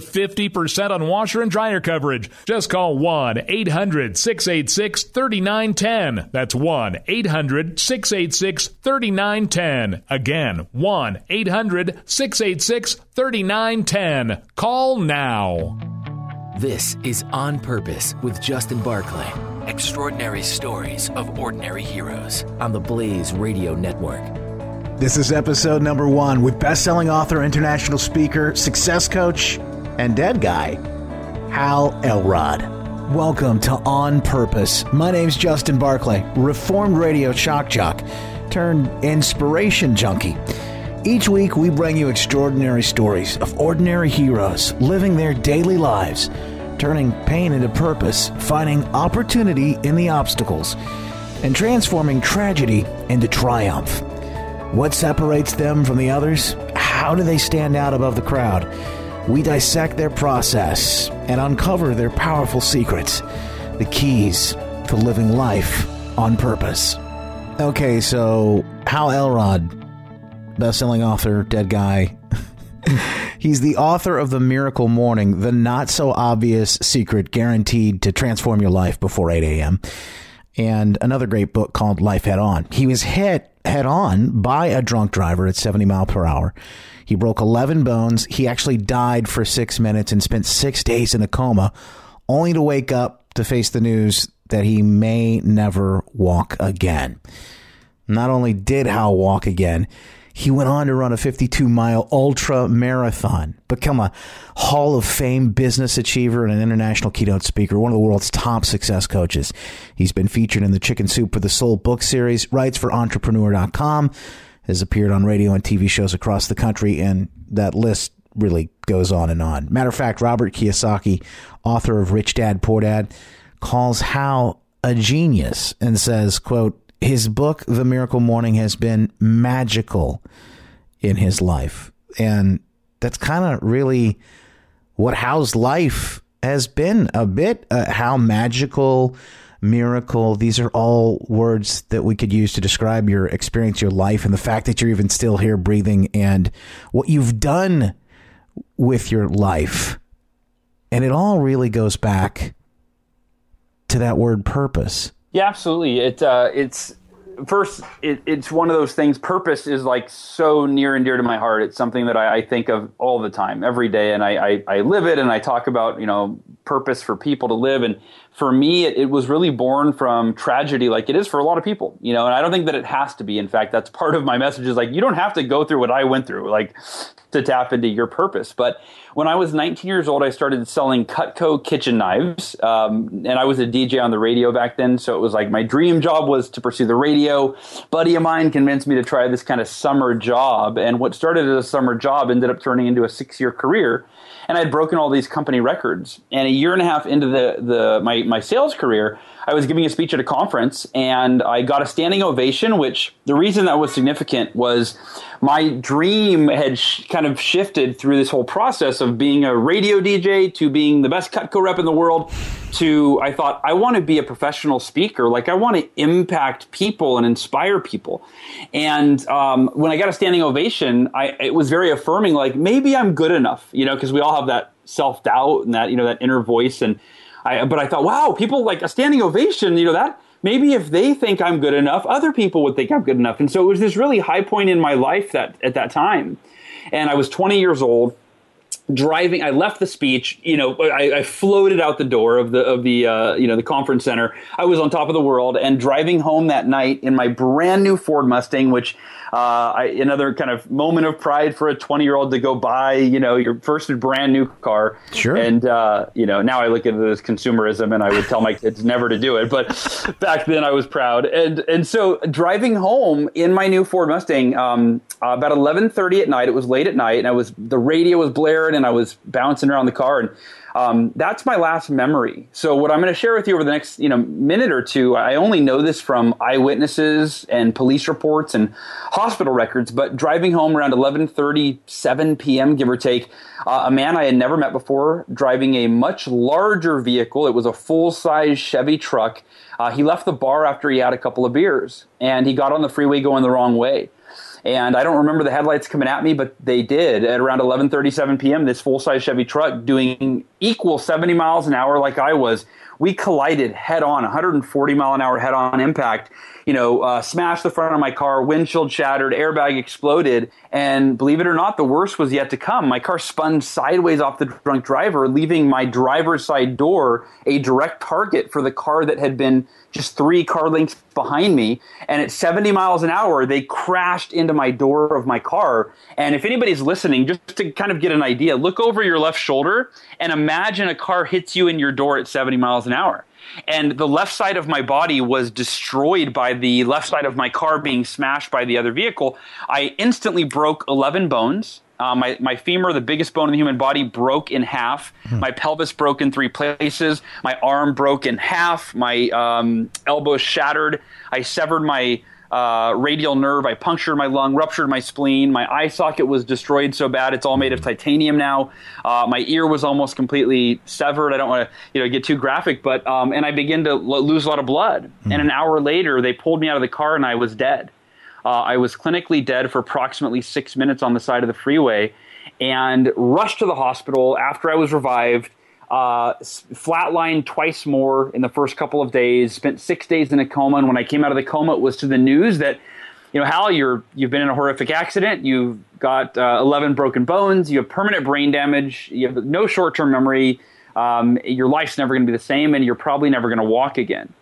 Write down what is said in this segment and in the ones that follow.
50% on washer and dryer coverage. Just call 1 800 686 3910. That's 1 800 686 3910. Again, 1 800 686 3910. Call now. This is On Purpose with Justin Barclay. Extraordinary stories of ordinary heroes on the Blaze Radio Network. This is episode number one with best-selling author, international speaker, success coach, and dead guy, Hal Elrod. Welcome to On Purpose. My name's Justin Barclay, reformed radio shock jock turned inspiration junkie. Each week, we bring you extraordinary stories of ordinary heroes living their daily lives, turning pain into purpose, finding opportunity in the obstacles, and transforming tragedy into triumph. What separates them from the others? How do they stand out above the crowd? We dissect their process and uncover their powerful secrets, the keys to living life on purpose. Okay, so Hal Elrod, best-selling author, dead guy. He's the author of The Miracle Morning, the not so obvious secret guaranteed to transform your life before 8 a.m. And another great book called Life Head On. He was hit head on by a drunk driver at 70 mile per hour. He broke 11 bones. He actually died for six minutes and spent six days in a coma, only to wake up to face the news that he may never walk again. Not only did Hal walk again, he went on to run a 52 mile ultra marathon, become a Hall of Fame business achiever and an international keynote speaker, one of the world's top success coaches. He's been featured in the Chicken Soup for the Soul book series, writes for entrepreneur.com, has appeared on radio and TV shows across the country, and that list really goes on and on. Matter of fact, Robert Kiyosaki, author of Rich Dad Poor Dad, calls Hal a genius and says, quote, his book, The Miracle Morning, has been magical in his life. And that's kind of really what Hal's life has been a bit. Uh, how magical, miracle, these are all words that we could use to describe your experience, your life, and the fact that you're even still here breathing and what you've done with your life. And it all really goes back to that word purpose. Yeah, absolutely. It uh, it's first it, it's one of those things. Purpose is like so near and dear to my heart. It's something that I, I think of all the time, every day, and I, I, I live it. And I talk about you know purpose for people to live. And for me, it, it, was really born from tragedy, like it is for a lot of people, you know. And I don't think that it has to be. In fact, that's part of my message. Is like you don't have to go through what I went through, like to tap into your purpose. But when I was 19 years old, I started selling Cutco kitchen knives, um, and I was a DJ on the radio back then. So it was like my dream job was to pursue the radio. Buddy of mine convinced me to try this kind of summer job, and what started as a summer job ended up turning into a six-year career and I'd broken all these company records. And a year and a half into the, the my, my sales career, I was giving a speech at a conference and I got a standing ovation, which the reason that was significant was my dream had sh- kind of shifted through this whole process of being a radio DJ to being the best Cutco rep in the world to I thought I want to be a professional speaker. Like I want to impact people and inspire people. And um, when I got a standing ovation, I, it was very affirming. Like maybe I'm good enough, you know, because we all have that self doubt and that you know that inner voice and I, but I thought, wow, people like a standing ovation, you know, that maybe if they think I'm good enough, other people would think I'm good enough. And so it was this really high point in my life that at that time. And I was 20 years old driving i left the speech you know I, I, floated out the door of the of the uh, you know the conference center i was on top of the world and driving home that night in my brand new ford mustang which uh, I, another kind of moment of pride for a 20 year old to go buy, you know, your first brand new car. Sure. And, uh, you know, now I look at it as consumerism and I would tell my kids never to do it. But back then I was proud. And, and so driving home in my new Ford Mustang, um, about 1130 at night, it was late at night and I was, the radio was blaring and I was bouncing around the car and um, that's my last memory. So what I'm going to share with you over the next you know minute or two, I only know this from eyewitnesses and police reports and hospital records. But driving home around 11:37 p.m., give or take, uh, a man I had never met before driving a much larger vehicle. It was a full-size Chevy truck. Uh, he left the bar after he had a couple of beers, and he got on the freeway going the wrong way and I don't remember the headlights coming at me, but they did at around 11:37 p.m. This full-size Chevy truck doing equal 70 miles an hour, like I was, we collided head on, 140 mile an hour head on impact. You know, uh, smashed the front of my car, windshield shattered, airbag exploded, and believe it or not, the worst was yet to come. My car spun sideways off the drunk driver, leaving my driver's side door a direct target for the car that had been just three car lengths behind me. And at 70 miles an hour, they crashed into my door of my car. And if anybody's listening, just to kind of get an idea, look over your left shoulder and imagine a car hits you in your door at 70 miles an hour and the left side of my body was destroyed by the left side of my car being smashed by the other vehicle. I instantly broke 11 bones. Uh, my, my femur, the biggest bone in the human body, broke in half. Hmm. My pelvis broke in three places. My arm broke in half. My um, elbow shattered. I severed my uh, radial nerve. I punctured my lung, ruptured my spleen. My eye socket was destroyed so bad it's all made of titanium now. Uh, my ear was almost completely severed. I don't want to you know get too graphic, but um, and I began to l- lose a lot of blood. Mm. And an hour later, they pulled me out of the car and I was dead. Uh, I was clinically dead for approximately six minutes on the side of the freeway, and rushed to the hospital after I was revived uh, flatlined twice more in the first couple of days. Spent six days in a coma, and when I came out of the coma, it was to the news that, you know, Hal, you're you've been in a horrific accident. You've got uh, 11 broken bones. You have permanent brain damage. You have no short-term memory. Um, your life's never going to be the same, and you're probably never going to walk again.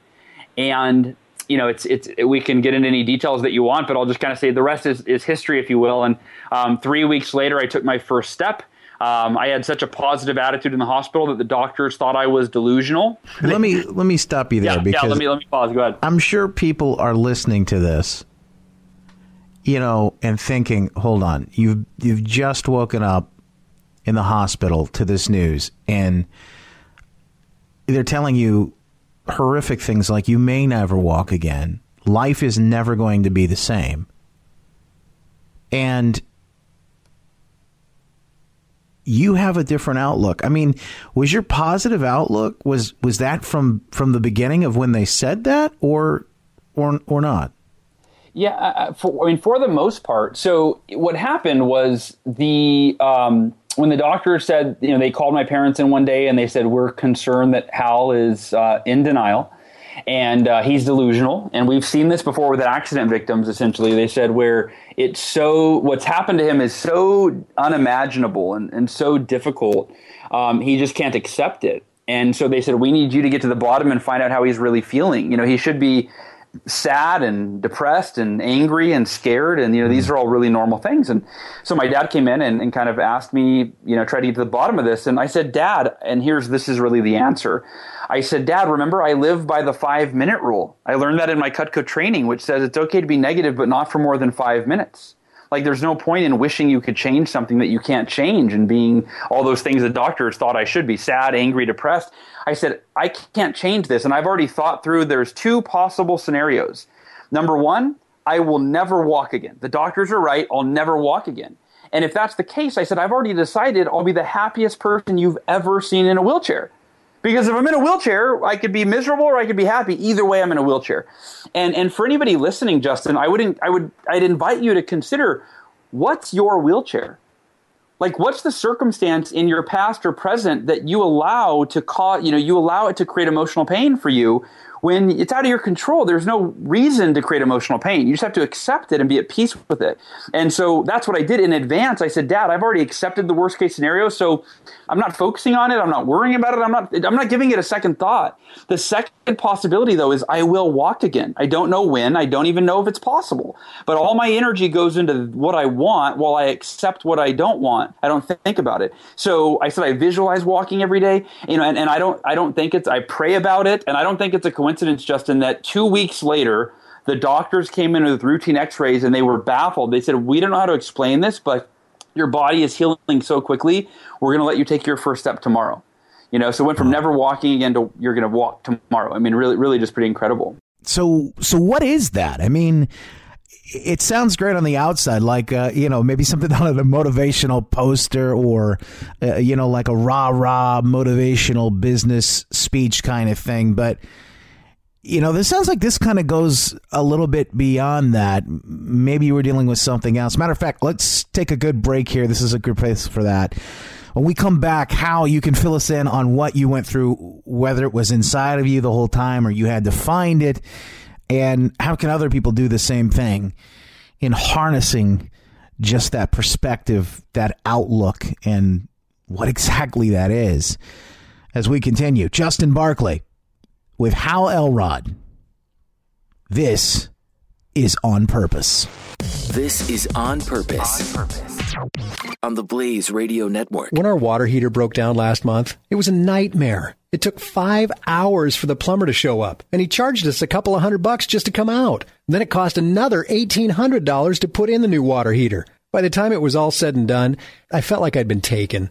And you know, it's it's we can get into any details that you want, but I'll just kind of say the rest is is history, if you will. And um, three weeks later, I took my first step. Um, I had such a positive attitude in the hospital that the doctors thought I was delusional. Let me let me stop you there yeah, because yeah, let me let me pause. Go ahead. I'm sure people are listening to this, you know, and thinking, "Hold on, you've you've just woken up in the hospital to this news, and they're telling you horrific things like you may never walk again. Life is never going to be the same." And you have a different outlook. I mean, was your positive outlook was was that from from the beginning of when they said that, or or or not? Yeah, for, I mean, for the most part. So what happened was the um, when the doctor said, you know, they called my parents in one day and they said we're concerned that Hal is uh, in denial and uh, he's delusional. And we've seen this before with accident victims. Essentially, they said where it's so what's happened to him is so unimaginable and, and so difficult. Um, he just can't accept it. And so they said, we need you to get to the bottom and find out how he's really feeling. You know, he should be sad and depressed and angry and scared and you know these mm. are all really normal things and so my dad came in and, and kind of asked me you know try to get to the bottom of this and i said dad and here's this is really the answer I said, Dad, remember I live by the five minute rule. I learned that in my Cutco training, which says it's okay to be negative, but not for more than five minutes. Like there's no point in wishing you could change something that you can't change and being all those things that doctors thought I should be sad, angry, depressed. I said, I can't change this. And I've already thought through there's two possible scenarios. Number one, I will never walk again. The doctors are right. I'll never walk again. And if that's the case, I said, I've already decided I'll be the happiest person you've ever seen in a wheelchair. Because if I'm in a wheelchair, I could be miserable or I could be happy. Either way, I'm in a wheelchair. And and for anybody listening, Justin, I wouldn't I would I'd invite you to consider what's your wheelchair. Like what's the circumstance in your past or present that you allow to cause you know you allow it to create emotional pain for you when it's out of your control, there's no reason to create emotional pain. You just have to accept it and be at peace with it. And so that's what I did in advance. I said, Dad, I've already accepted the worst case scenario, so I'm not focusing on it. I'm not worrying about it. I'm not. I'm not giving it a second thought. The second possibility, though, is I will walk again. I don't know when. I don't even know if it's possible. But all my energy goes into what I want, while I accept what I don't want. I don't think about it. So I said I visualize walking every day. You know, and, and I don't. I don't think it's. I pray about it, and I don't think it's a coincidence coincidence, Justin, that two weeks later, the doctors came in with routine x rays and they were baffled. They said, We don't know how to explain this, but your body is healing so quickly. We're going to let you take your first step tomorrow. You know, so it went from never walking again to you're going to walk tomorrow. I mean, really, really just pretty incredible. So, so what is that? I mean, it sounds great on the outside, like uh, you know maybe something on a motivational poster or uh, you know like a rah rah motivational business speech kind of thing. But you know, this sounds like this kind of goes a little bit beyond that. Maybe you were dealing with something else. Matter of fact, let's take a good break here. This is a good place for that. When we come back, Hal, you can fill us in on what you went through, whether it was inside of you the whole time or you had to find it, and how can other people do the same thing in harnessing just that perspective, that outlook, and what exactly that is. As we continue, Justin Barclay with Hal Elrod. This is On Purpose. This is On Purpose. On Purpose. On the Blaze Radio Network. When our water heater broke down last month, it was a nightmare. It took five hours for the plumber to show up, and he charged us a couple of hundred bucks just to come out. And then it cost another $1,800 to put in the new water heater. By the time it was all said and done, I felt like I'd been taken.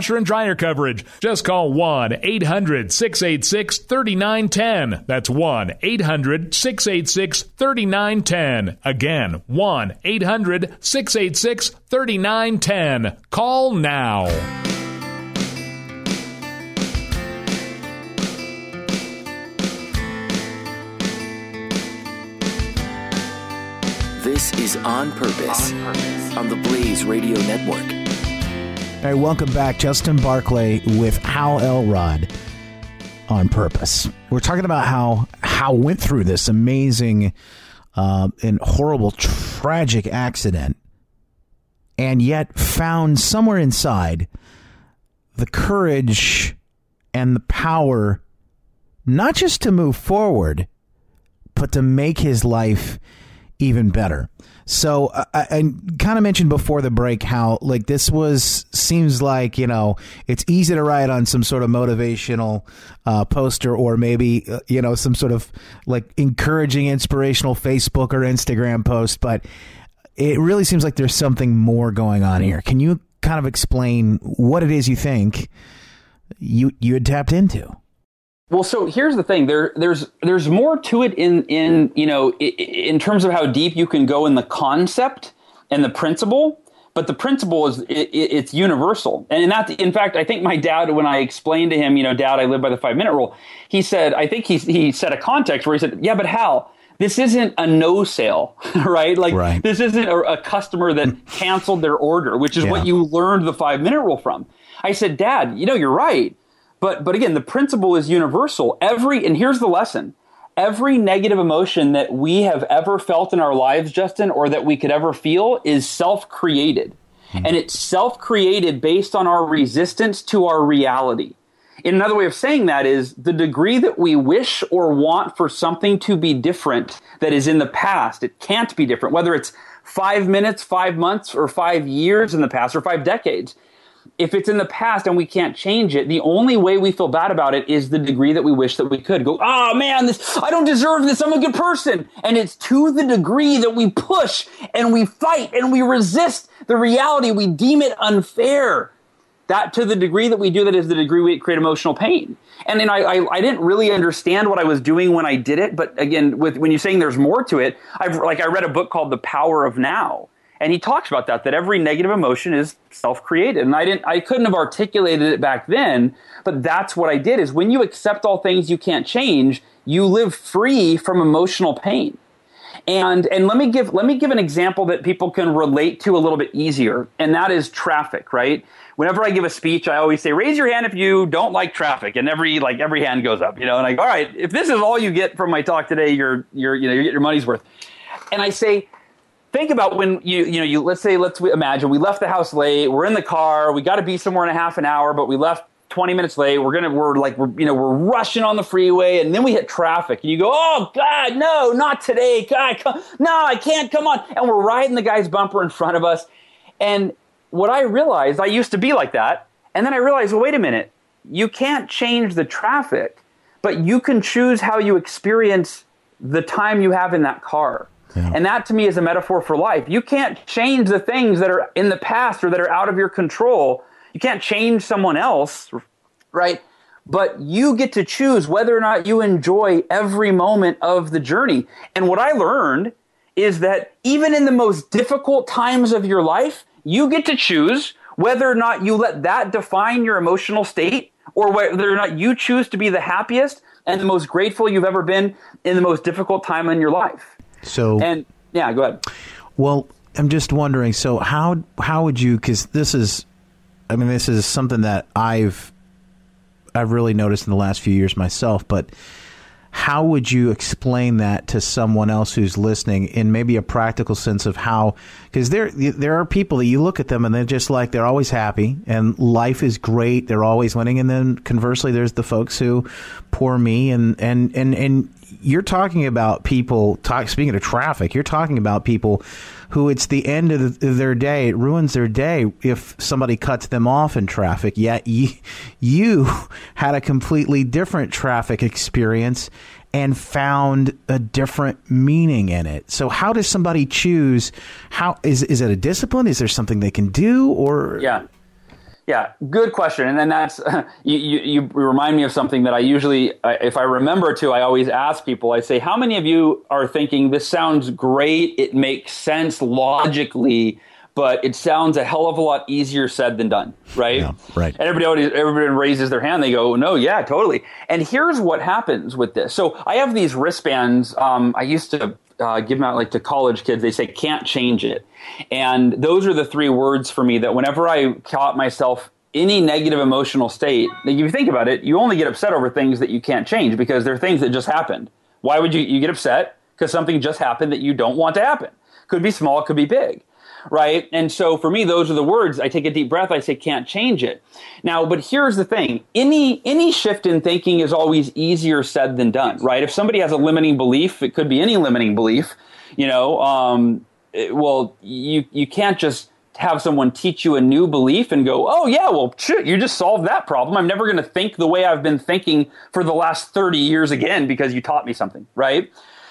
washer and dryer coverage. Just call 1 800 686 3910. That's 1 800 686 3910. Again, 1 800 686 3910. Call now. This is On Purpose, on Purpose on the Blaze Radio Network. All right, welcome back. Justin Barclay with Hal Elrod on purpose. We're talking about how Hal went through this amazing uh, and horrible, tragic accident, and yet found somewhere inside the courage and the power not just to move forward, but to make his life even better. So uh, I, I kind of mentioned before the break how like this was seems like you know it's easy to write on some sort of motivational uh, poster or maybe uh, you know some sort of like encouraging inspirational Facebook or Instagram post, but it really seems like there's something more going on here. Can you kind of explain what it is you think you you had tapped into? Well, so here's the thing. There, there's, there's more to it in, in, you know, in terms of how deep you can go in the concept and the principle. But the principle is, it, it's universal. And that, in fact, I think my dad, when I explained to him, you know, Dad, I live by the five minute rule. He said, I think he, he set a context where he said, Yeah, but Hal, this isn't a no sale, right? Like right. this isn't a, a, customer that canceled their order, which is yeah. what you learned the five minute rule from. I said, Dad, you know, you're right. But but again, the principle is universal. Every and here's the lesson. Every negative emotion that we have ever felt in our lives, Justin, or that we could ever feel is self-created. Mm-hmm. And it's self-created based on our resistance to our reality. In another way of saying that is the degree that we wish or want for something to be different that is in the past. It can't be different, whether it's five minutes, five months, or five years in the past, or five decades if it's in the past and we can't change it, the only way we feel bad about it is the degree that we wish that we could go, oh man, this, I don't deserve this. I'm a good person. And it's to the degree that we push and we fight and we resist the reality. We deem it unfair that to the degree that we do that is the degree we create emotional pain. And then I, I, I, didn't really understand what I was doing when I did it. But again, with, when you're saying there's more to it, I've, like I read a book called The Power of Now. And he talks about that, that every negative emotion is self-created. And I didn't, I couldn't have articulated it back then, but that's what I did is when you accept all things you can't change, you live free from emotional pain. And and let me give let me give an example that people can relate to a little bit easier, and that is traffic, right? Whenever I give a speech, I always say, "Raise your hand if you don't like traffic," and every like every hand goes up, you know. And I go, "All right, if this is all you get from my talk today, you're you're you know you get your money's worth." And I say, think about when you you know you let's say let's imagine we left the house late, we're in the car, we got to be somewhere in a half an hour, but we left 20 minutes late. We're gonna, we're like, we're, you know, we're rushing on the freeway, and then we hit traffic, and you go, oh God, no, not today, God, come, no, I can't, come on, and we're riding the guy's bumper in front of us, and what I realized, I used to be like that, and then I realized, well, wait a minute, you can't change the traffic, but you can choose how you experience the time you have in that car. Yeah. And that to me is a metaphor for life. You can't change the things that are in the past or that are out of your control you can't change someone else, right? But you get to choose whether or not you enjoy every moment of the journey. And what I learned is that even in the most difficult times of your life, you get to choose whether or not you let that define your emotional state or whether or not you choose to be the happiest and the most grateful you've ever been in the most difficult time in your life. So, and yeah, go ahead. Well, I'm just wondering. So how how would you? Because this is I mean, this is something that I've I've really noticed in the last few years myself. But how would you explain that to someone else who's listening in maybe a practical sense of how? Because there there are people that you look at them and they're just like they're always happy and life is great. They're always winning. And then conversely, there's the folks who, poor me, and and and and you're talking about people. Talk, speaking of traffic, you're talking about people who it's the end of, the, their day. It ruins their day if somebody cuts them off in traffic. Yet you, you had a completely different traffic experience and found a different meaning in it. So how does somebody choose how is is it a discipline? Is there something they can do or Yeah. Yeah, good question. And then that's you, you, you, remind me of something that I usually, if I remember to, I always ask people. I say, "How many of you are thinking this sounds great? It makes sense logically, but it sounds a hell of a lot easier said than done, right? Yeah, right. And everybody, everybody raises their hand. They go, "No, yeah, totally." And here's what happens with this. So I have these wristbands. Um, I used to uh, give them out like to college kids. They say can't change it, and those are the three words for me that whenever I caught myself any negative emotional state, if you think about it, you only get upset over things that you can't change because they're things that just happened. Why would you you get upset because something just happened that you don't want to happen? Could be small, could be big right? And so for me, those are the words. I take a deep breath. I say, can't change it. Now, but here's the thing: any any shift in thinking is always easier said than done, right? If somebody has a limiting belief, it could be any limiting belief. You know, um, it, well, you you can't just have someone teach you a new belief and go, oh yeah, well, shit, you just solved that problem. I'm never going to think the way I've been thinking for the last 30 years again because you taught me something, right?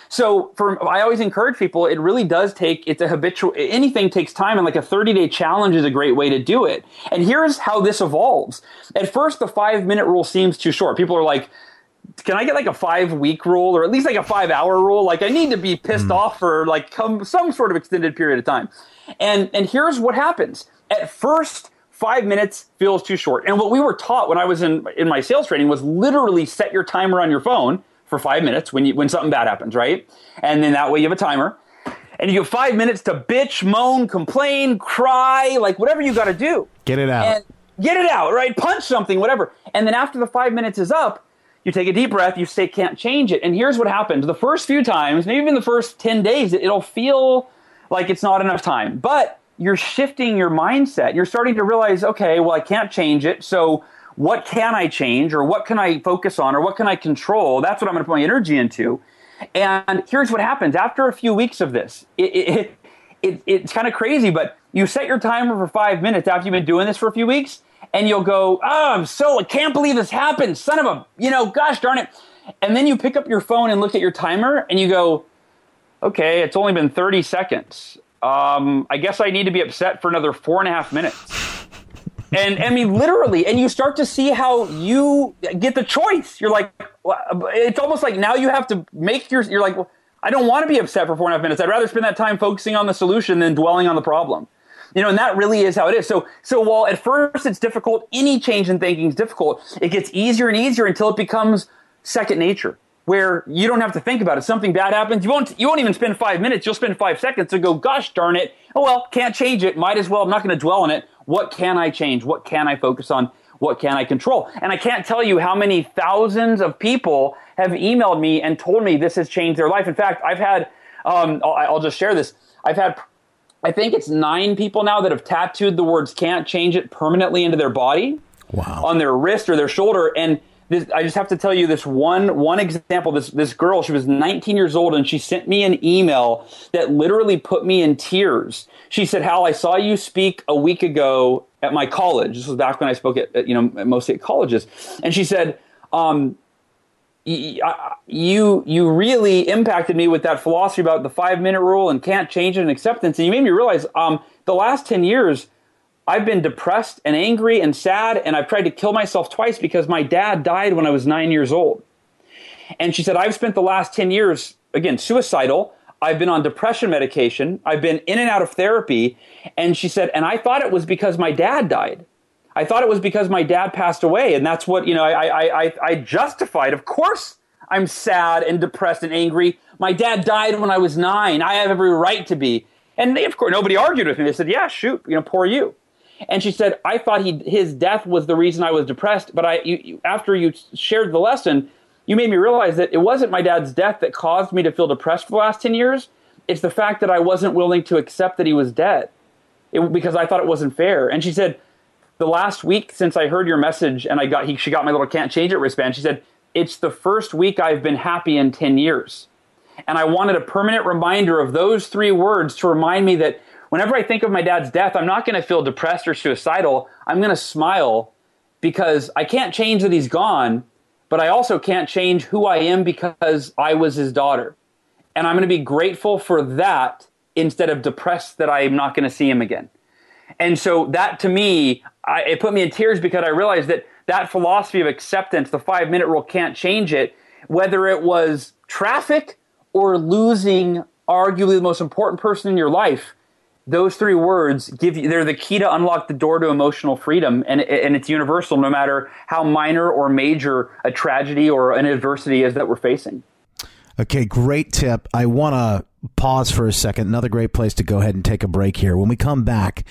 So for I always encourage people, it really does take it's a habitual anything takes time and like a 30-day challenge is a great way to do it. And here's how this evolves. At first the 5-minute rule seems too short. People are like can I get like a five week rule or at least like a five hour rule? Like I need to be pissed mm. off for like come, some sort of extended period of time. And and here's what happens. At first, five minutes feels too short. And what we were taught when I was in in my sales training was literally set your timer on your phone for five minutes when you, when something bad happens, right? And then that way you have a timer. And you have five minutes to bitch, moan, complain, cry, like whatever you got to do. Get it out. And get it out, right? Punch something, whatever. And then after the five minutes is up, you take a deep breath, you say, can't change it. And here's what happens. The first few times, maybe even the first 10 days, it'll feel like it's not enough time. But you're shifting your mindset. You're starting to realize, okay, well, I can't change it. So what can I change or what can I focus on or what can I control? That's what I'm going to put my energy into. And here's what happens after a few weeks of this. It, it, it, it's kind of crazy, but you set your timer for five minutes after you've been doing this for a few weeks, and you'll go, "Oh, I'm so I can't believe this happened, son of a, you know, gosh darn it!" And then you pick up your phone and look at your timer, and you go, "Okay, it's only been 30 seconds. Um, I guess I need to be upset for another four and a half minutes." And I mean literally, and you start to see how you get the choice. You're like, it's almost like now you have to make your. You're like, well, I don't want to be upset for four and a half minutes. I'd rather spend that time focusing on the solution than dwelling on the problem. You know, and that really is how it is. So, so while at first it's difficult, any change in thinking is difficult. It gets easier and easier until it becomes second nature, where you don't have to think about it. Something bad happens, you won't, you won't even spend five minutes. You'll spend five seconds to go, gosh darn it. Oh well, can't change it. Might as well. I'm not going to dwell on it. What can I change? What can I focus on? What can I control? And I can't tell you how many thousands of people have emailed me and told me this has changed their life. In fact, I've had, um, I'll, I'll just share this. I've had I think it's nine people now that have tattooed the words "can't change it" permanently into their body, wow. on their wrist or their shoulder. And this, I just have to tell you this one one example. This this girl, she was 19 years old, and she sent me an email that literally put me in tears. She said, "Hal, I saw you speak a week ago at my college. This was back when I spoke at, you know mostly at colleges." And she said. Um, you you really impacted me with that philosophy about the five minute rule and can't change it and acceptance and you made me realize um, the last 10 years i've been depressed and angry and sad and i've tried to kill myself twice because my dad died when i was nine years old and she said i've spent the last 10 years again suicidal i've been on depression medication i've been in and out of therapy and she said and i thought it was because my dad died I thought it was because my dad passed away, and that's what you know. I I I, justified. Of course, I'm sad and depressed and angry. My dad died when I was nine. I have every right to be. And they, of course, nobody argued with me. They said, "Yeah, shoot, you know, poor you." And she said, "I thought he his death was the reason I was depressed, but I you, after you shared the lesson, you made me realize that it wasn't my dad's death that caused me to feel depressed for the last ten years. It's the fact that I wasn't willing to accept that he was dead, it, because I thought it wasn't fair." And she said the last week since I heard your message and I got he, she got my little can't change it wristband. She said it's the first week I've been happy in ten years, and I wanted a permanent reminder of those three words to remind me that whenever I think of my dad's death, I'm not going to feel depressed or suicidal. I'm going to smile because I can't change that he's gone, but I also can't change who I am because I was his daughter, and I'm going to be grateful for that instead of depressed that I'm not going to see him again. And so that to me, I, it put me in tears because I realized that that philosophy of acceptance, the five minute rule can't change it, whether it was traffic or losing arguably the most important person in your life. Those three words give you, they're the key to unlock the door to emotional freedom. And, and it's universal no matter how minor or major a tragedy or an adversity is that we're facing. Okay, great tip. I want to pause for a second. Another great place to go ahead and take a break here. When we come back,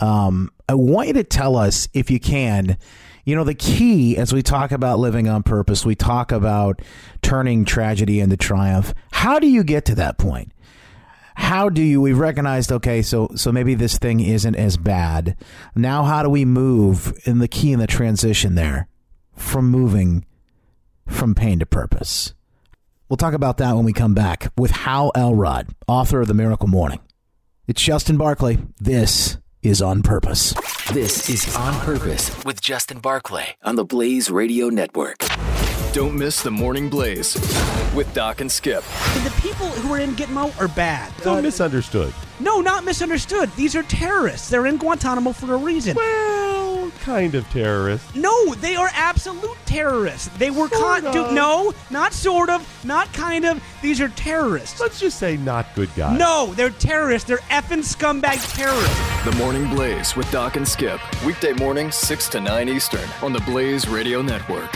um, I want you to tell us, if you can, you know, the key as we talk about living on purpose, we talk about turning tragedy into triumph. How do you get to that point? How do you? We've recognized, okay, so so maybe this thing isn't as bad. Now, how do we move in the key in the transition there from moving from pain to purpose? We'll talk about that when we come back with Hal Elrod, author of The Miracle Morning. It's Justin Barclay. This is On Purpose. This is On Purpose with Justin Barclay on the Blaze Radio Network. Don't miss the Morning Blaze with Doc and Skip. The people who are in Gitmo are bad. So uh, misunderstood. No, not misunderstood. These are terrorists. They're in Guantanamo for a reason. Well, kind of terrorists. No, they are absolute terrorists. They were sort caught. Do- no, not sort of, not kind of. These are terrorists. Let's just say not good guys. No, they're terrorists. They're effing scumbag terrorists. The Morning Blaze with Doc and Skip. Weekday mornings, 6 to 9 Eastern on the Blaze Radio Network.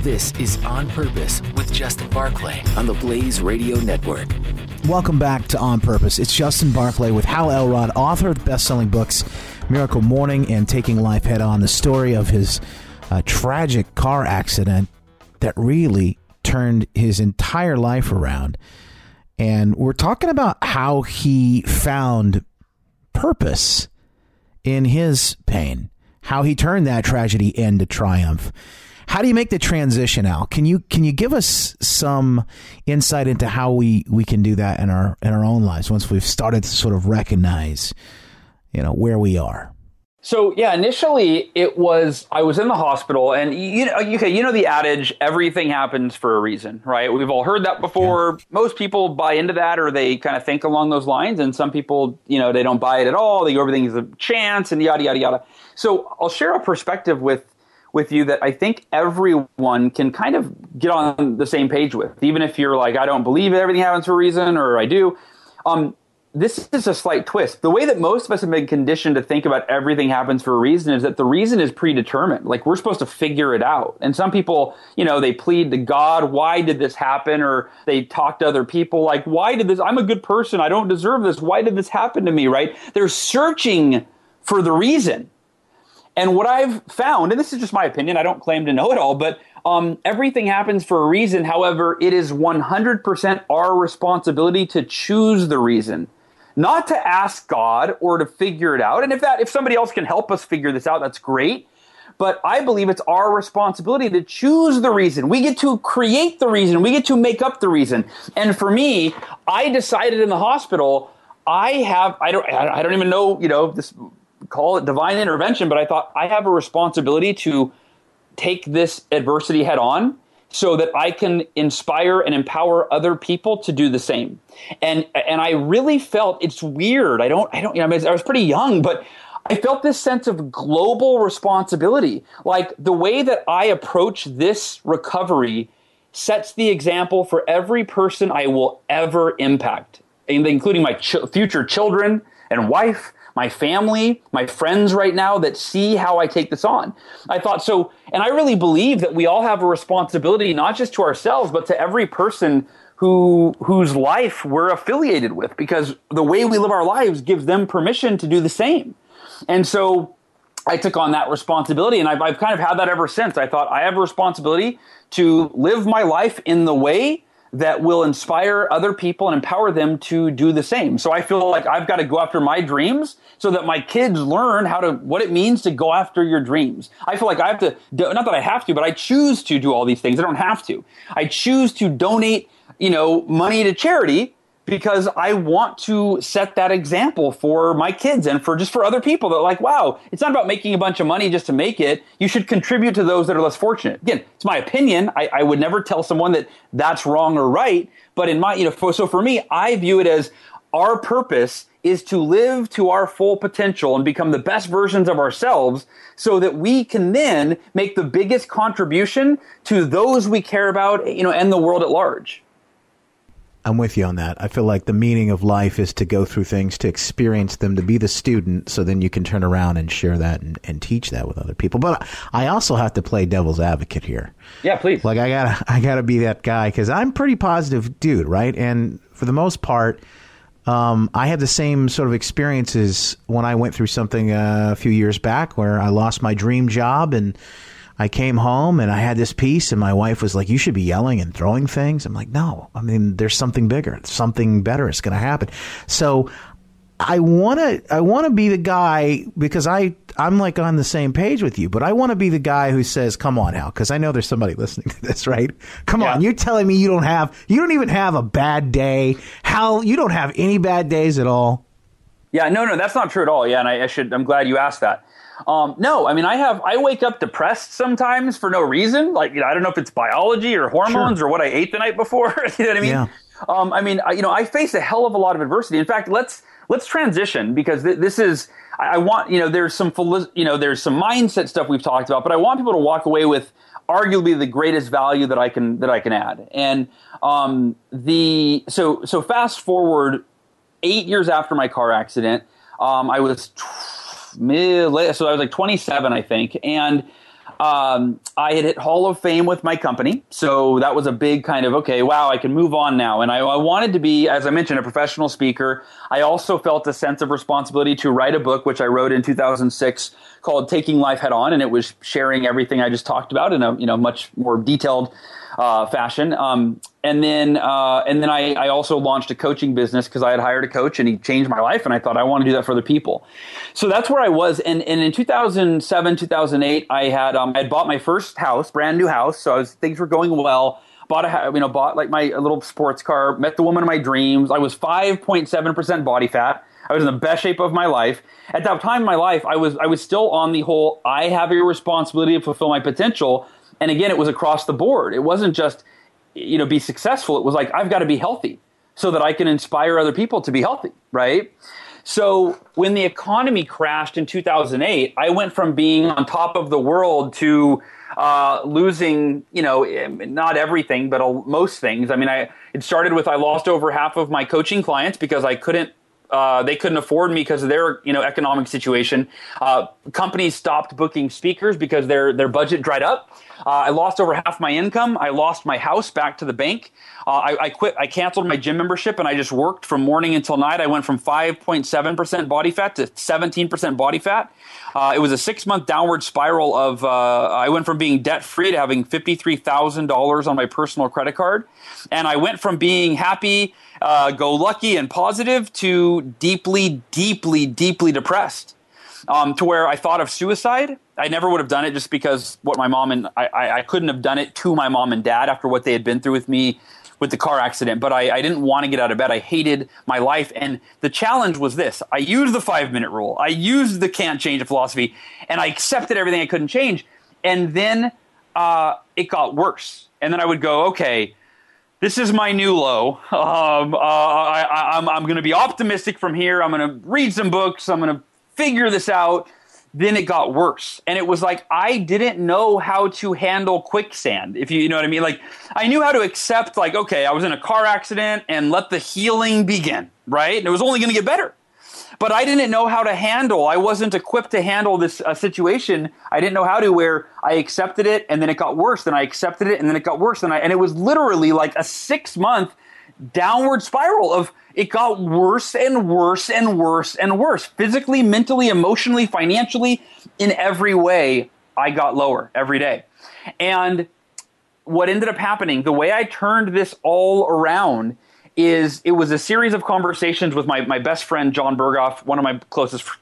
This is On Purpose with Justin Barclay on the Blaze Radio Network. Welcome back to On Purpose. It's Justin Barclay with Hal Elrod, author of the best-selling books Miracle Morning and Taking Life Head On, the story of his uh, tragic car accident that really turned his entire life around. And we're talking about how he found purpose in his pain, how he turned that tragedy into triumph. How do you make the transition, Hal? Can you can you give us some insight into how we, we can do that in our in our own lives once we've started to sort of recognize, you know, where we are? So yeah, initially it was I was in the hospital, and you know, okay, you know the adage, everything happens for a reason, right? We've all heard that before. Yeah. Most people buy into that, or they kind of think along those lines, and some people, you know, they don't buy it at all. They go everything is a chance, and yada yada yada. So I'll share a perspective with with you that I think everyone can kind of get on the same page with, even if you're like, I don't believe everything happens for a reason, or I do. Um, this is a slight twist. The way that most of us have been conditioned to think about everything happens for a reason is that the reason is predetermined. Like we're supposed to figure it out. And some people, you know, they plead to God, why did this happen? Or they talk to other people like, why did this? I'm a good person. I don't deserve this. Why did this happen to me? Right? They're searching for the reason. And what I've found, and this is just my opinion, I don't claim to know it all, but um, everything happens for a reason. However, it is 100% our responsibility to choose the reason not to ask God or to figure it out. And if that if somebody else can help us figure this out, that's great. But I believe it's our responsibility to choose the reason. We get to create the reason. We get to make up the reason. And for me, I decided in the hospital, I have I don't I don't even know, you know, this call it divine intervention, but I thought I have a responsibility to take this adversity head on so that I can inspire and empower other people to do the same. And and I really felt it's weird. I don't I don't you know I, mean, I was pretty young, but I felt this sense of global responsibility. Like the way that I approach this recovery sets the example for every person I will ever impact, including my ch- future children and wife my family, my friends right now that see how I take this on. I thought so, and I really believe that we all have a responsibility, not just to ourselves, but to every person who whose life we're affiliated with, because the way we live our lives gives them permission to do the same. And so I took on that responsibility, and I've, I've kind of had that ever since. I thought I have a responsibility to live my life in the way that will inspire other people and empower them to do the same. So I feel like I've got to go after my dreams so that my kids learn how to what it means to go after your dreams. I feel like I have to not that I have to, but I choose to do all these things. I don't have to. I choose to donate, you know, money to charity because I want to set that example for my kids and for just for other people that like, wow, it's not about making a bunch of money just to make it. You should contribute to those that are less fortunate. Again, it's my opinion. I, I would never tell someone that that's wrong or right. But in my, you know, so for me, I view it as our purpose is to live to our full potential and become the best versions of ourselves so that we can then make the biggest contribution to those we care about, you know, and the world at large. I'm with you on that. I feel like the meaning of life is to go through things, to experience them, to be the student, so then you can turn around and share that and, and teach that with other people. But I also have to play devil's advocate here. Yeah, please. Like I gotta, I gotta be that guy because I'm pretty positive dude, right? And for the most part, um, I had the same sort of experiences when I went through something uh, a few years back where I lost my dream job and I came home and I had this piece, and my wife was like, "You should be yelling and throwing things." I'm like, "No, I mean, there's something bigger, something better is going to happen." So I want to I want to be the guy because I I'm like on the same page with you, but I want to be the guy who says, "Come on, Hal," because I know there's somebody listening to this, right? Come yeah. on, you're telling me you don't have you don't even have a bad day, Hal? You don't have any bad days at all. Yeah, no, no, that's not true at all. Yeah, and I, I should I'm glad you asked that. Um, no, I mean, I have, I wake up depressed sometimes for no reason. Like, you know, I don't know if it's biology or hormones sure. or what I ate the night before. you know what I mean? Yeah. Um, I mean, I, you know, I face a hell of a lot of adversity. In fact, let's, let's transition because th- this is, I, I want, you know, there's some, you know, there's some mindset stuff we've talked about, but I want people to walk away with arguably the greatest value that I can, that I can add. And, um, the, so, so fast forward eight years after my car accident, um, I was, mid, so I was like 27, I think, and um, I had hit Hall of Fame with my company, so that was a big kind of okay, wow, I can move on now. And I, I, wanted to be, as I mentioned, a professional speaker. I also felt a sense of responsibility to write a book, which I wrote in 2006 called "Taking Life Head On," and it was sharing everything I just talked about in a you know much more detailed uh, fashion. Um, and then uh, and then I, I, also launched a coaching business because I had hired a coach and he changed my life, and I thought I want to do that for other people. So that's where I was. And, and in 2007, 2008, I had um, I had bought my first house, brand new house. So was, things were going well. Bought a you know bought like my little sports car. Met the woman of my dreams. I was 5.7 percent body fat. I was in the best shape of my life. At that time in my life, I was I was still on the whole I have a responsibility to fulfill my potential. And again, it was across the board. It wasn't just you know be successful. It was like I've got to be healthy so that I can inspire other people to be healthy, right? So when the economy crashed in 2008, I went from being on top of the world to uh, losing, you know, not everything, but most things. I mean, I it started with I lost over half of my coaching clients because I couldn't uh, they couldn't afford me because of their you know economic situation. Uh, companies stopped booking speakers because their their budget dried up. Uh, I lost over half my income. I lost my house back to the bank. Uh, I, I, quit. I canceled my gym membership and I just worked from morning until night. I went from 5.7% body fat to 17% body fat. Uh, it was a six month downward spiral of, uh, I went from being debt free to having $53,000 on my personal credit card. And I went from being happy, uh, go lucky, and positive to deeply, deeply, deeply depressed. Um, to where I thought of suicide. I never would have done it just because what my mom and I, I, couldn't have done it to my mom and dad after what they had been through with me with the car accident, but I, I, didn't want to get out of bed. I hated my life. And the challenge was this I used the five minute rule, I used the can't change philosophy, and I accepted everything I couldn't change. And then uh, it got worse. And then I would go, okay, this is my new low. Um, uh, I, I'm going to be optimistic from here. I'm going to read some books. I'm going to figure this out then it got worse. And it was like I didn't know how to handle quicksand, if you, you know what I mean. Like I knew how to accept, like, okay, I was in a car accident and let the healing begin, right? And it was only going to get better. But I didn't know how to handle. I wasn't equipped to handle this uh, situation. I didn't know how to. Where I accepted it, and then it got worse. Then I accepted it, and then it got worse. And I, and it was literally like a six month downward spiral of it got worse and worse and worse and worse. Physically, mentally, emotionally, financially, in every way, I got lower every day. And what ended up happening, the way I turned this all around is it was a series of conversations with my, my best friend, John Berghoff, one of my closest f-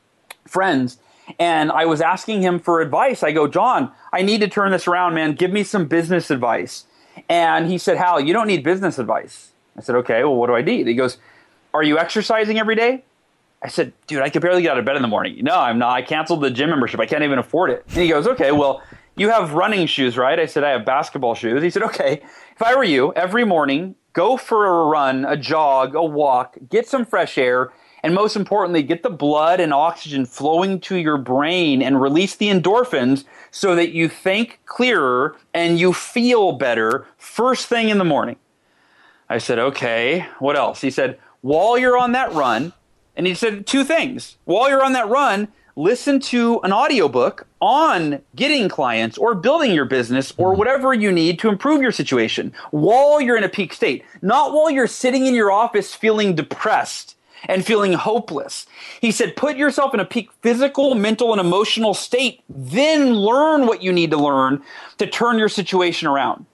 friends. And I was asking him for advice. I go, John, I need to turn this around, man. Give me some business advice. And he said, Hal, you don't need business advice. I said, okay, well, what do I need? He goes, are you exercising every day? I said, dude, I could barely get out of bed in the morning. No, I'm not. I canceled the gym membership. I can't even afford it. And he goes, okay, well, you have running shoes, right? I said, I have basketball shoes. He said, okay, if I were you, every morning, go for a run, a jog, a walk, get some fresh air, and most importantly, get the blood and oxygen flowing to your brain and release the endorphins so that you think clearer and you feel better first thing in the morning. I said, okay, what else? He said, while you're on that run, and he said two things. While you're on that run, listen to an audiobook on getting clients or building your business or mm-hmm. whatever you need to improve your situation while you're in a peak state, not while you're sitting in your office feeling depressed and feeling hopeless. He said, put yourself in a peak physical, mental, and emotional state, then learn what you need to learn to turn your situation around.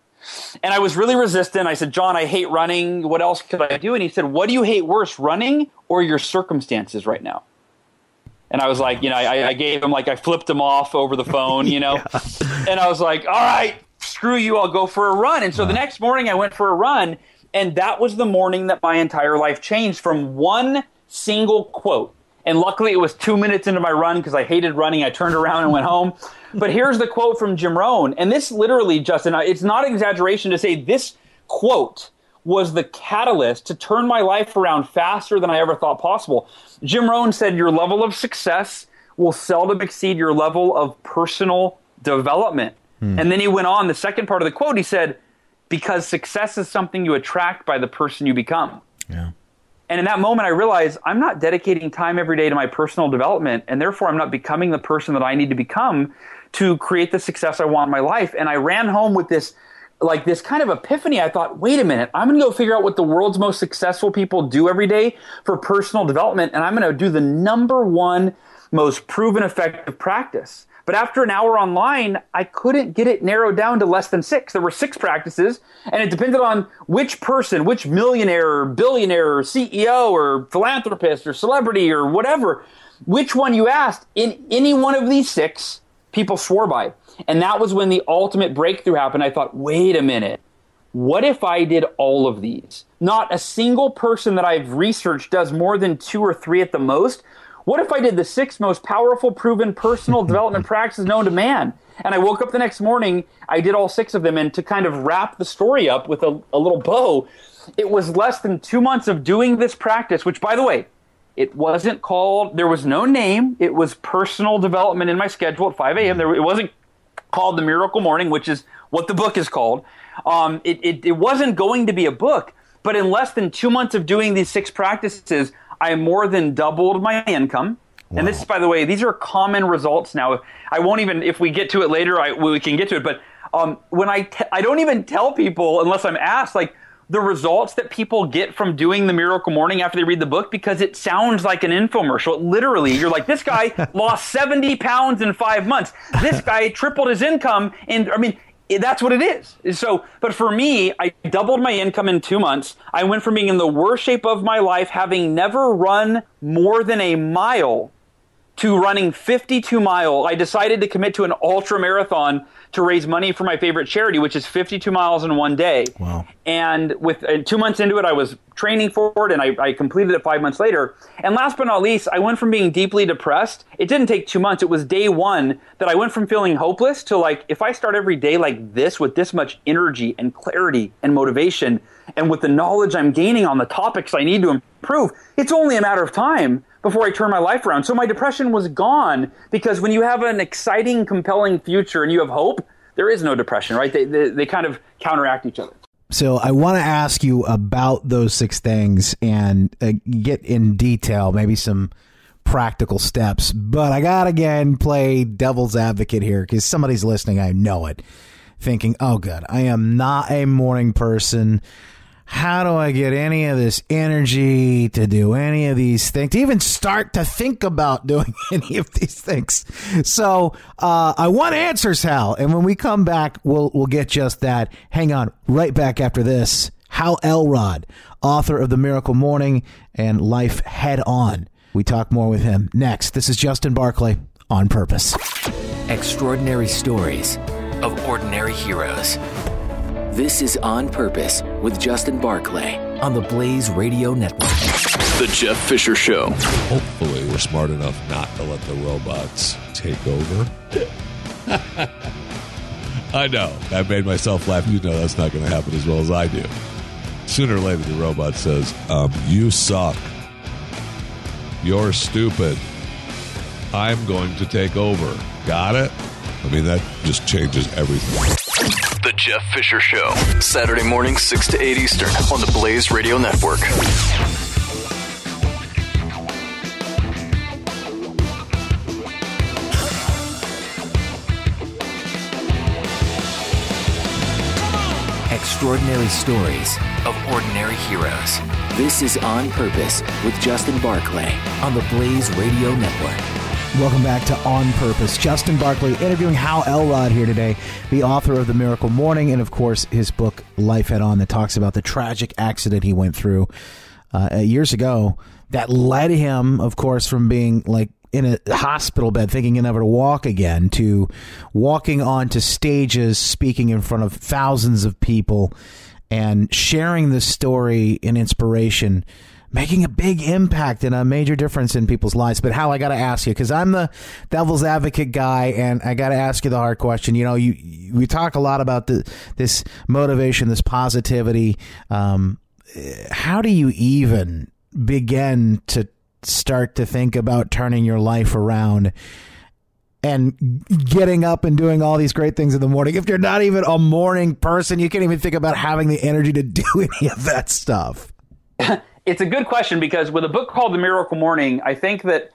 And I was really resistant. I said, John, I hate running. What else could I do? And he said, What do you hate worse, running or your circumstances right now? And I was like, you know, I, I gave him like I flipped him off over the phone, you know, yeah. and I was like, all right, screw you, I'll go for a run. And so the next morning I went for a run, and that was the morning that my entire life changed from one single quote. And luckily, it was two minutes into my run because I hated running. I turned around and went home. But here's the quote from Jim Rohn. And this literally, Justin, it's not exaggeration to say this quote was the catalyst to turn my life around faster than I ever thought possible. Jim Rohn said, Your level of success will seldom exceed your level of personal development. Hmm. And then he went on, the second part of the quote, he said, Because success is something you attract by the person you become. Yeah. And in that moment, I realized I'm not dedicating time every day to my personal development, and therefore I'm not becoming the person that I need to become to create the success I want in my life. And I ran home with this, like this kind of epiphany. I thought, wait a minute, I'm going to go figure out what the world's most successful people do every day for personal development, and I'm going to do the number one most proven effective practice. But after an hour online, I couldn't get it narrowed down to less than six. There were six practices, and it depended on which person, which millionaire or billionaire or CEO or philanthropist or celebrity or whatever, which one you asked. In any one of these six, people swore by. And that was when the ultimate breakthrough happened. I thought, wait a minute. what if I did all of these? Not a single person that I've researched does more than two or three at the most. What if I did the six most powerful, proven personal development practices known to man? And I woke up the next morning, I did all six of them, and to kind of wrap the story up with a, a little bow, it was less than two months of doing this practice, which, by the way, it wasn't called, there was no name. It was personal development in my schedule at 5 a.m. There, it wasn't called The Miracle Morning, which is what the book is called. Um, it, it, it wasn't going to be a book, but in less than two months of doing these six practices, I more than doubled my income. Wow. And this, by the way, these are common results now. I won't even, if we get to it later, I, we can get to it. But um, when I, t- I don't even tell people unless I'm asked, like the results that people get from doing the Miracle Morning after they read the book, because it sounds like an infomercial. Literally, you're like, this guy lost 70 pounds in five months. This guy tripled his income. And I mean, that's what it is. So, but for me, I doubled my income in two months. I went from being in the worst shape of my life, having never run more than a mile, to running 52 mile. I decided to commit to an ultra marathon to raise money for my favorite charity, which is 52 miles in one day. Wow. And with uh, two months into it, I was training for it and I, I, completed it five months later. And last but not least, I went from being deeply depressed. It didn't take two months. It was day one that I went from feeling hopeless to like, if I start every day like this with this much energy and clarity and motivation and with the knowledge I'm gaining on the topics I need to improve, it's only a matter of time before I turned my life around. So my depression was gone because when you have an exciting, compelling future and you have hope, there is no depression, right? They, they, they kind of counteract each other. So I want to ask you about those six things and uh, get in detail, maybe some practical steps. But I got to again play devil's advocate here because somebody's listening. I know it, thinking, "Oh, good, I am not a morning person." How do I get any of this energy to do any of these things, to even start to think about doing any of these things? So uh, I want answers, Hal. And when we come back, we'll we'll get just that. Hang on, right back after this. Hal Elrod, author of The Miracle Morning and Life Head On. We talk more with him next. This is Justin Barclay on purpose. Extraordinary stories of ordinary heroes. This is On Purpose with Justin Barclay on the Blaze Radio Network. The Jeff Fisher Show. Hopefully, we're smart enough not to let the robots take over. I know. I made myself laugh. You know that's not going to happen as well as I do. Sooner or later, the robot says, um, You suck. You're stupid. I'm going to take over. Got it? I mean, that just changes everything. The Jeff Fisher Show. Saturday morning, 6 to 8 Eastern on the Blaze Radio Network. Extraordinary stories of ordinary heroes. This is On Purpose with Justin Barclay on the Blaze Radio Network. Welcome back to On Purpose. Justin Barclay interviewing Hal Elrod here today, the author of The Miracle Morning, and of course his book Life Head On that talks about the tragic accident he went through uh, years ago that led him, of course, from being like in a hospital bed thinking he'd never to walk again to walking onto stages, speaking in front of thousands of people, and sharing this story and inspiration making a big impact and a major difference in people's lives. But Hal, I got to ask you because I'm the devil's advocate guy, and I got to ask you the hard question. You know, you we talk a lot about the, this motivation, this positivity. Um, how do you even begin to start to think about turning your life around? and getting up and doing all these great things in the morning. If you're not even a morning person, you can't even think about having the energy to do any of that stuff. it's a good question because with a book called The Miracle Morning, I think that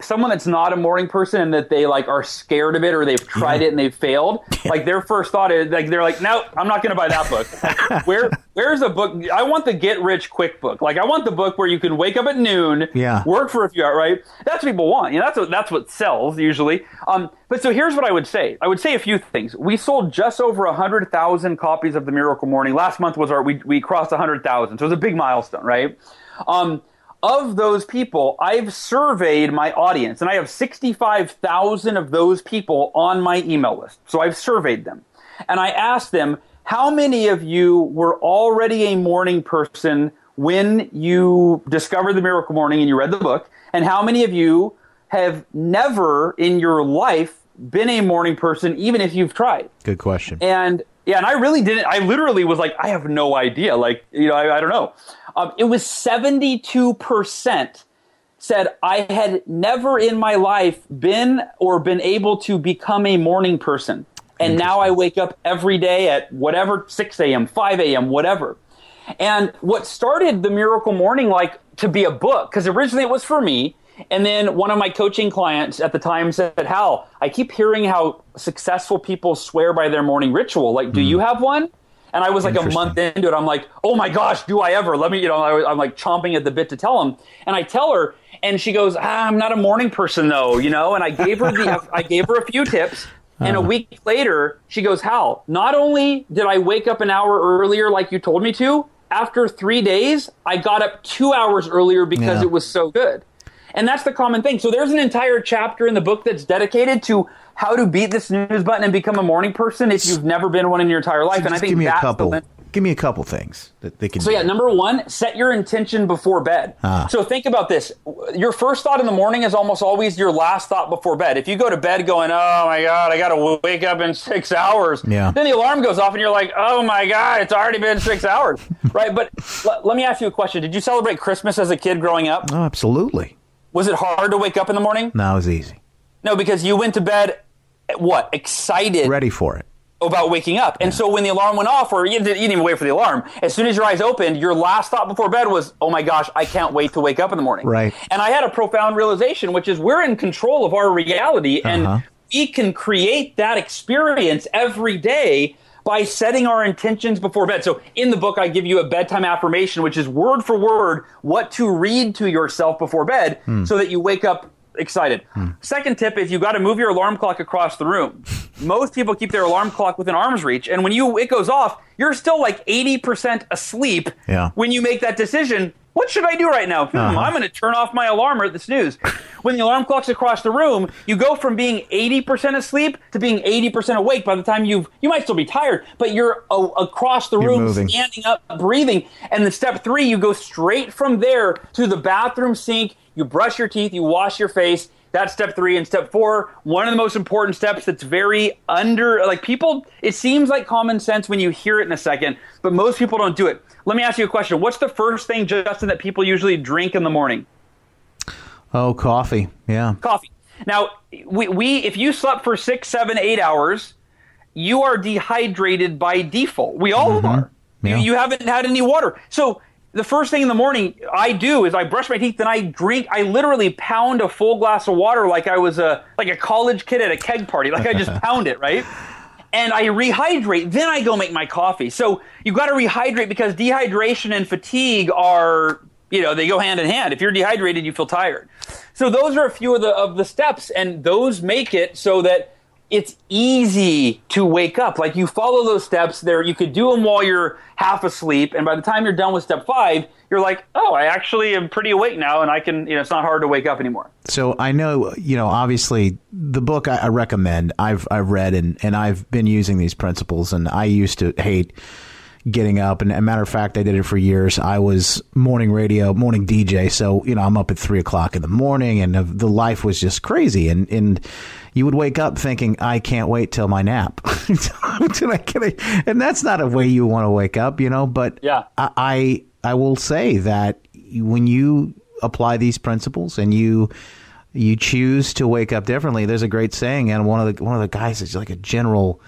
someone that's not a morning person and that they like are scared of it or they've tried yeah. it and they've failed like their first thought is like they're like no i'm not going to buy that book. Where where's a book? I want the get rich quick book. Like i want the book where you can wake up at noon yeah. work for a few hours right? That's what people want you know that's what that's what sells usually. Um but so here's what i would say. I would say a few things. We sold just over 100000 copies of the miracle morning. Last month was our we, we crossed 100000 so it was a big milestone right? Um of those people, I've surveyed my audience, and I have 65,000 of those people on my email list. So I've surveyed them. And I asked them, How many of you were already a morning person when you discovered the Miracle Morning and you read the book? And how many of you have never in your life been a morning person, even if you've tried? Good question. And yeah, and I really didn't. I literally was like, I have no idea. Like, you know, I, I don't know. Um, it was 72% said I had never in my life been or been able to become a morning person. And now I wake up every day at whatever, 6 a.m., 5 a.m., whatever. And what started the Miracle Morning like to be a book, because originally it was for me. And then one of my coaching clients at the time said, Hal, I keep hearing how successful people swear by their morning ritual. Like, do you have one? And I was like a month into it. I'm like, oh my gosh, do I ever? Let me, you know, I, am like chomping at the bit to tell him. And I tell her, and she goes, ah, I'm not a morning person though, you know. And I gave her the, I gave her a few tips. And a week later, she goes, Hal, not only did I wake up an hour earlier like you told me to, after three days, I got up two hours earlier because Yeah. it was so good. And that's the common thing. So there's an entire chapter in the book that's dedicated to how to beat the snooze button and become a morning person if you've never been one in your entire life. and I think give me a couple. the Give me a couple things that they can. so do. yeah, number one, set your intention before bed. Ah. So think about this: your first thought in the morning is almost always your last thought before bed. If you go to bed going, "Oh my god, I got to wake up in six hours," Yeah. then the alarm goes off and you're like, "Oh my god, it's already been six hours," right? But l- let me ask you a question: Did you celebrate Christmas as a kid growing up? oh, absolutely. Was it hard to wake up in the morning? No, it was easy. No, because you went to bed, what excited Ready for it. about waking up. And so when the alarm went off, or you didn't, you didn't even wait for the alarm, as soon as your eyes opened, your last thought before bed was, oh my gosh, I can't wait to wake up in the morning. Right. And I had a profound realization, which is we're in control of our reality and Uh-huh. we can create that experience every day by setting our intentions before bed. So in the book, I give you a bedtime affirmation, which is word for word what to read to yourself before bed hmm. so that you wake up excited. Hmm. Second tip is you've got to move your alarm clock across the room. Most people keep their alarm clock within arm's reach, and when you it goes off, you're still like 80% asleep Yeah. when you make that decision. What should I do right now? Hmm, Uh-huh. I'm going to turn off my alarm or the snooze. when the alarm clock's across the room, you go from being 80% asleep to being 80% awake. By the time you've, you might still be tired, but you're a, across the room, standing up, breathing. And then step three, you go straight from there to the bathroom sink. You brush your teeth, you wash your face. That's step three. And step four, one of the most important steps that's very under, like people, it seems like common sense when you hear it in a second, but most people don't do it. Let me ask you a question. What's the first thing, Justin, that people usually drink in the morning? Oh, coffee. Yeah. Coffee. Now, we, we if you slept for six, seven, eight hours, you are dehydrated by default. We all mm-hmm. are. Yeah. You, you haven't had any water. So the first thing in the morning I do is I brush my teeth, then I drink. I literally pound a full glass of water like I was a like a college kid at a keg party. Like I just pound it, right? And I rehydrate. Then I go make my coffee. So you've got to rehydrate because dehydration and fatigue are you know they go hand in hand. If you're dehydrated, you feel tired. So those are a few of the of the steps, and those make it so that it's easy to wake up. Like you follow those steps there, you could do them while you're half asleep, and by the time you're done with step five, you're like, oh, I actually am pretty awake now, and I can, you know, it's not hard to wake up anymore. So I know, you know, obviously the book I, recommend. I've I've read and and I've been using these principles, and I used to hate getting up. And a matter of fact, I did it for years. I was morning radio, morning DJ. So you know, I'm up at three o'clock in the morning, and the- life was just crazy. And and you would wake up thinking, I can't wait till my nap. Did I get it? And that's not a way you want to wake up, you know. But Yeah. I, I I will say that when you apply these principles and you you choose to wake up differently, there's a great saying, and one of the one of the guys is like a general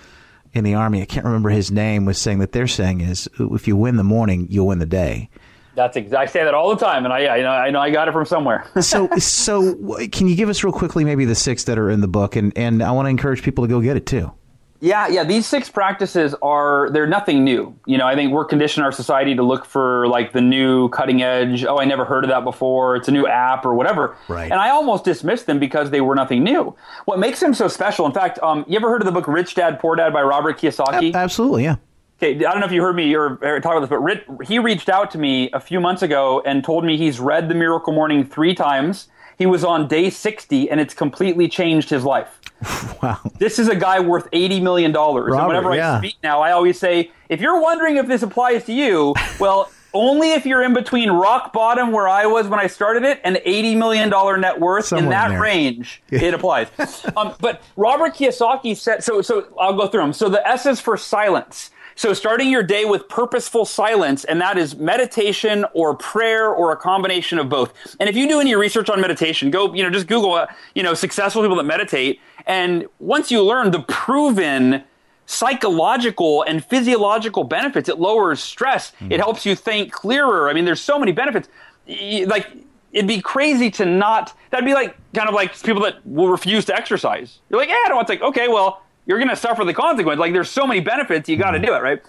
in the army. I can't remember his name. Was saying that their saying is, if you win the morning, you'll win the day. That's ex- I say that all the time, and I, I know I know I got it from somewhere. So so can you give us real quickly maybe the six that are in the book, and and I want to encourage people to go get it too. Yeah, yeah. These six practices are they're nothing new. You know, I think we're conditioned our society to look for like the new cutting edge. Oh, I never heard of that before. It's a new app or whatever. Right. And I almost dismissed them because they were nothing new. What makes them so special? In fact, um, you ever heard of the book Rich Dad Poor Dad by Robert Kiyosaki? Absolutely, yeah. Okay, I don't know if you heard me or, or talk about this, but Rit, he reached out to me a few months ago and told me he's read The Miracle Morning three times. He was on day 60 and it's completely changed his life. Wow. This is a guy worth $80 million. Robert, and whenever yeah. I speak now, I always say, if you're wondering if this applies to you, well, only if you're in between rock bottom, where I was when I started it, and $80 million net worth Somewhere in in that there. range, it applies. um, but Robert Kiyosaki said, so, so I'll go through them. So the S is for silence. So starting your day with purposeful silence, and that is meditation or prayer or a combination of both. And if you do any research on meditation, go, you know, just Google, uh, you know, successful people that meditate. And once you learn the proven psychological and physiological benefits, it lowers stress. Hmm. It helps you think clearer. I mean, there's so many benefits. Like, it'd be crazy to not, that'd be like, kind of like people that will refuse to exercise. You're like, yeah, I don't want to, like, okay, well, you're going to suffer the consequence. Like, there's so many benefits, you got to hmm. do it, right?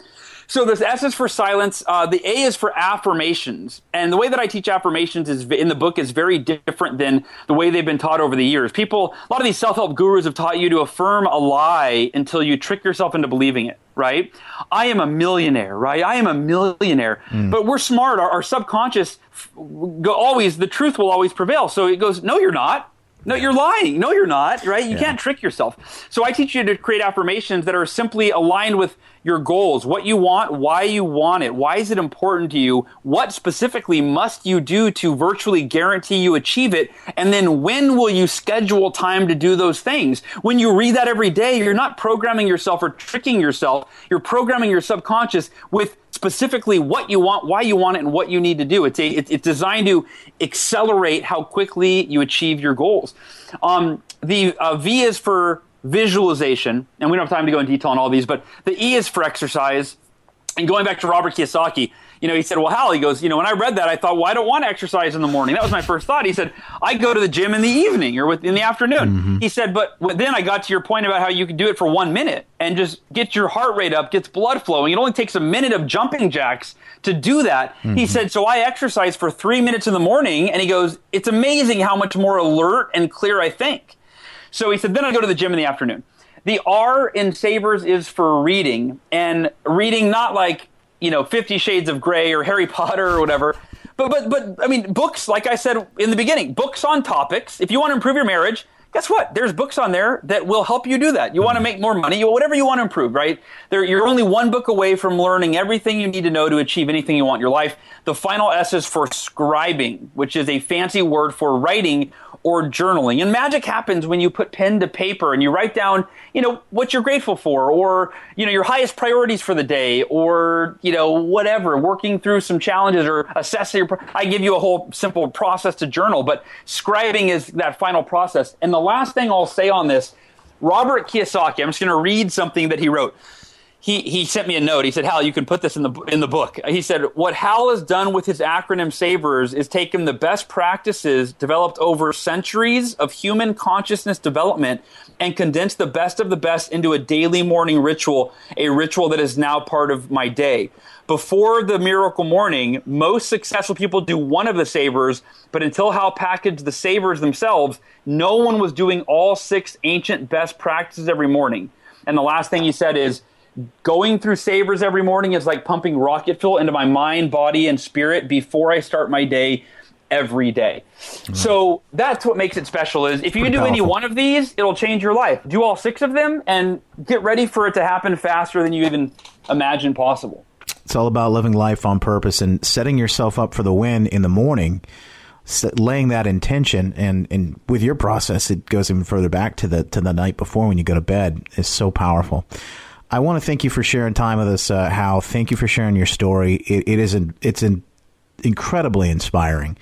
So this S is for silence. Uh, the A is for affirmations, and the way that I teach affirmations is in the book is very different than the way they've been taught over the years. People, a lot of these self-help gurus have taught you to affirm a lie until you trick yourself into believing it. Right? I am a millionaire. Right? I am a millionaire. But we're smart. Our, our subconscious f- go, always the truth will always prevail. So it goes, no, you're not. No, you're lying. No, you're not, right? You can't trick yourself. So I teach you to create affirmations that are simply aligned with your goals, what you want, why you want it, why is it important to you, what specifically must you do to virtually guarantee you achieve it, and then when will you schedule time to do those things? When you read that every day, you're not programming yourself or tricking yourself. You're programming your subconscious with specifically what you want, why you want it, and what you need to do. It's a, it, it's designed to accelerate how quickly you achieve your goals. Um, the uh, V is for visualization, and we don't have time to go in detail on all these, but the E is for exercise. And going back to Robert Kiyosaki, you know, he said, well, Hal, he goes, you know, when I read that, I thought, well, I don't want to exercise in the morning. That was my first thought. He said, I go to the gym in the evening or with, in the afternoon. Mm-hmm. He said, but then I got to your point about how you could do it for one minute and just get your heart rate up, gets blood flowing. It only takes a minute of jumping jacks to do that. Mm-hmm. He said, so I exercise for three minutes in the morning. And he goes, it's amazing how much more alert and clear I think. So he said, then I go to the gym in the afternoon. The R in Savers is for reading, and reading not like, you know, Fifty Shades of Grey or Harry Potter or whatever. But, but, but, I mean, books, like I said in the beginning, books on topics. If you want to improve your marriage, guess what? There's books on there that will help you do that. You want to mm-hmm. make more money, you- whatever you want to improve, right? There, you're only one book away from learning everything you need to know to achieve anything you want in your life. The final S is for scribing, which is a fancy word for writing or journaling. And magic happens when you put pen to paper and you write down, you know, what you're grateful for or, you know, your highest priorities for the day or, you know, whatever, working through some challenges or assessing your, pro- I give you a whole simple process to journal, but scribing is that final process. And the last thing I'll say on this, Robert Kiyosaki, I'm just going to read something that he wrote he he sent me a note. He said, "Hal, you can put this in the in the book." He said, "What Hal has done with his acronym Savers is taken the best practices developed over centuries of human consciousness development and condensed the best of the best into a daily morning ritual, a ritual that is now part of my day." Before the miracle morning, most successful people do one of the savers, but until Hal packaged the savers themselves, no one was doing all six ancient best practices every morning. And the last thing he said is, going through savers every morning is like pumping rocket fuel into my mind, body, and spirit before I start my day every day. Mm. So that's what makes it special is if you Pretty do any one of these, it'll change your life. Do all six of them and get ready for it to happen faster than you even imagine possible. It's all about living life on purpose and setting yourself up for the win in the morning, laying that intention, and, and with your process, it goes even further back to the to the night before when you go to bed. is so powerful. I want to thank you for sharing time with us, uh, Hal. Thank you for sharing your story. It, it is an, it's an incredibly inspiring.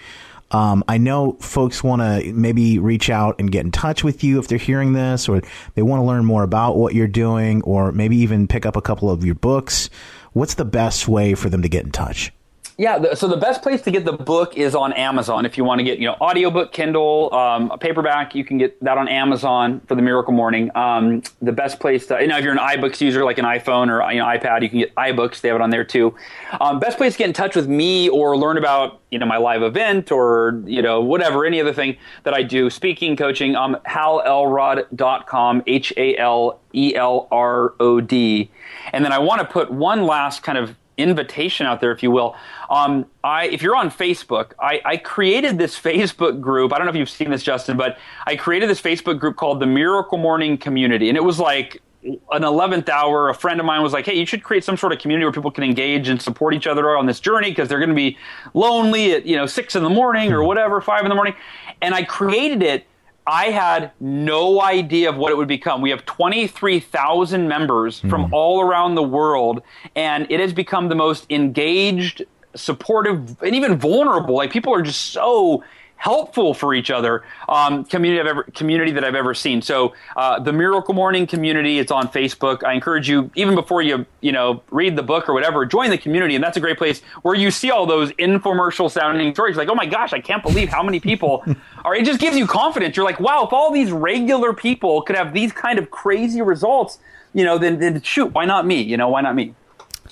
Um, I know folks want to maybe reach out and get in touch with you if they're hearing this, or they want to learn more about what you're doing, or maybe even pick up a couple of your books. What's the best way for them to get in touch? Yeah, so the best place to get the book is on Amazon. If you want to get, you know, audiobook, Kindle, um, a paperback, you can get that on Amazon for the Miracle Morning. Um, the best place to, you know, if you're an iBooks user like an iPhone or you know iPad, you can get iBooks. They have it on there too. Um, best place to get in touch with me or learn about, you know, my live event or you know whatever any other thing that I do, speaking, coaching. Um, halelrod.com, H A L E L R O D, and then I want to put one last kind of invitation out there, if you will. Um, I, if you're on Facebook, I, I, created this Facebook group. I don't know if you've seen this, Justin, but I created this Facebook group called the Miracle Morning Community, and it was like an 11th hour. A friend of mine was like, "Hey, you should create some sort of community where people can engage and support each other on this journey because they're going to be lonely at you know six in the morning or whatever, five in the morning." And I created it I had no idea of what it would become. We have 23,000 members mm. from all around the world, and it has become the most engaged, supportive, and even vulnerable. Like people are just so helpful for each other um, community I've ever community that I've ever seen. So uh, the Miracle Morning community, it's on Facebook. I encourage you even before you you know read the book or whatever, join the community, and that's a great place where you see all those infomercial sounding stories. Like, oh my gosh, I can't believe how many people are. It just gives you confidence. You're like, wow, if all these regular people could have these kind of crazy results, you know, then, then shoot, why not me? You know, why not me?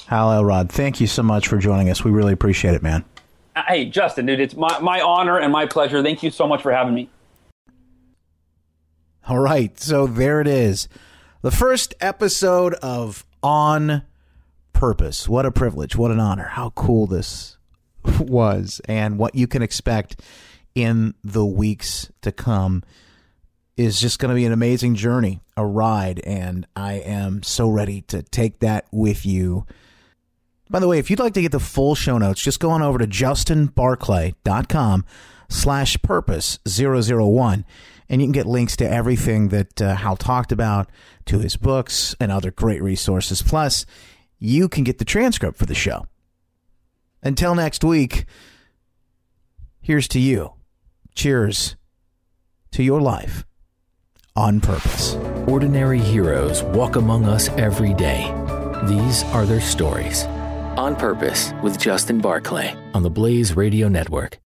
Hal Elrod, thank you so much for joining us. We really appreciate it, man. Hey, Justin, dude, it's my, my honor and my pleasure. Thank you so much for having me. All right. So there it is. The first episode of On Purpose. What a privilege. What an honor. How cool this was and what you can expect in the weeks to come is just going to be an amazing journey, a ride. And I am so ready to take that with you by the way, if you'd like to get the full show notes, just go on over to justinbarclay.com slash purpose 001 and you can get links to everything that uh, Hal talked about, to his books and other great resources. Plus, you can get the transcript for the show. Until next week, here's to you. Cheers to your life on purpose. Ordinary heroes walk among us every day. These are their stories. On Purpose with Justin Barclay on the Blaze Radio Network.